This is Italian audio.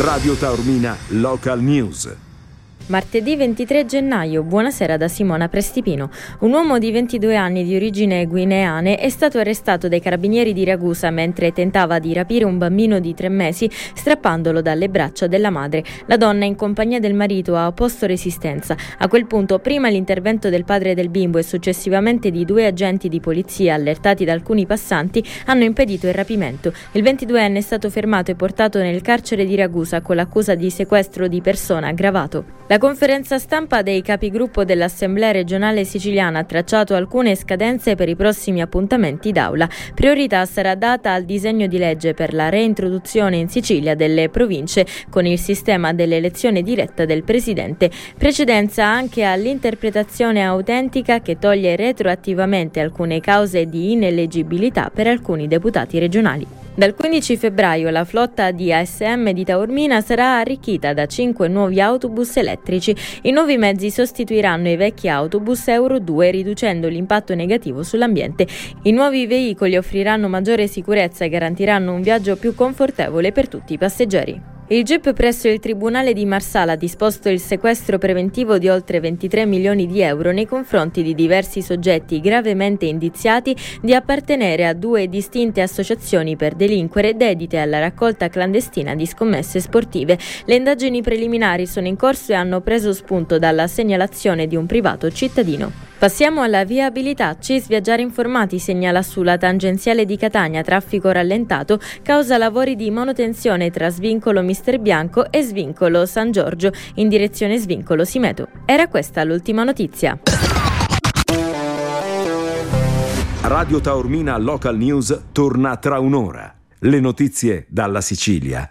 Radio Taormina Local News. Martedì 23 gennaio, buonasera da Simona Prestipino. Un uomo di 22 anni di origine guineane è stato arrestato dai carabinieri di Ragusa mentre tentava di rapire un bambino di tre mesi strappandolo dalle braccia della madre. La donna in compagnia del marito ha opposto resistenza. A quel punto, prima l'intervento del padre del bimbo e successivamente di due agenti di polizia allertati da alcuni passanti hanno impedito il rapimento. Il 22enne è stato fermato e portato nel carcere di Ragusa con l'accusa di sequestro di persona aggravato. La conferenza stampa dei capigruppo dell'Assemblea regionale siciliana ha tracciato alcune scadenze per i prossimi appuntamenti d'aula. Priorità sarà data al disegno di legge per la reintroduzione in Sicilia delle province con il sistema dell'elezione diretta del presidente. Precedenza anche all'interpretazione autentica che toglie retroattivamente alcune cause di ineleggibilità per alcuni deputati regionali. Dal 15 febbraio la flotta di ASM di Taormina sarà arricchita da 5 nuovi autobus elettrici. I nuovi mezzi sostituiranno i vecchi autobus Euro 2 riducendo l'impatto negativo sull'ambiente. I nuovi veicoli offriranno maggiore sicurezza e garantiranno un viaggio più confortevole per tutti i passeggeri. Il GIP presso il Tribunale di Marsala ha disposto il sequestro preventivo di oltre 23 milioni di euro nei confronti di diversi soggetti gravemente indiziati di appartenere a due distinte associazioni per delinquere dedite alla raccolta clandestina di scommesse sportive. Le indagini preliminari sono in corso e hanno preso spunto dalla segnalazione di un privato cittadino. Passiamo alla viabilità. CIS Viaggiare Informati segnala sulla tangenziale di Catania traffico rallentato causa lavori di manutenzione tra svincolo Mister Bianco e svincolo San Giorgio in direzione svincolo Simeto. Era questa l'ultima notizia. Radio Taormina Local News torna tra un'ora. Le notizie dalla Sicilia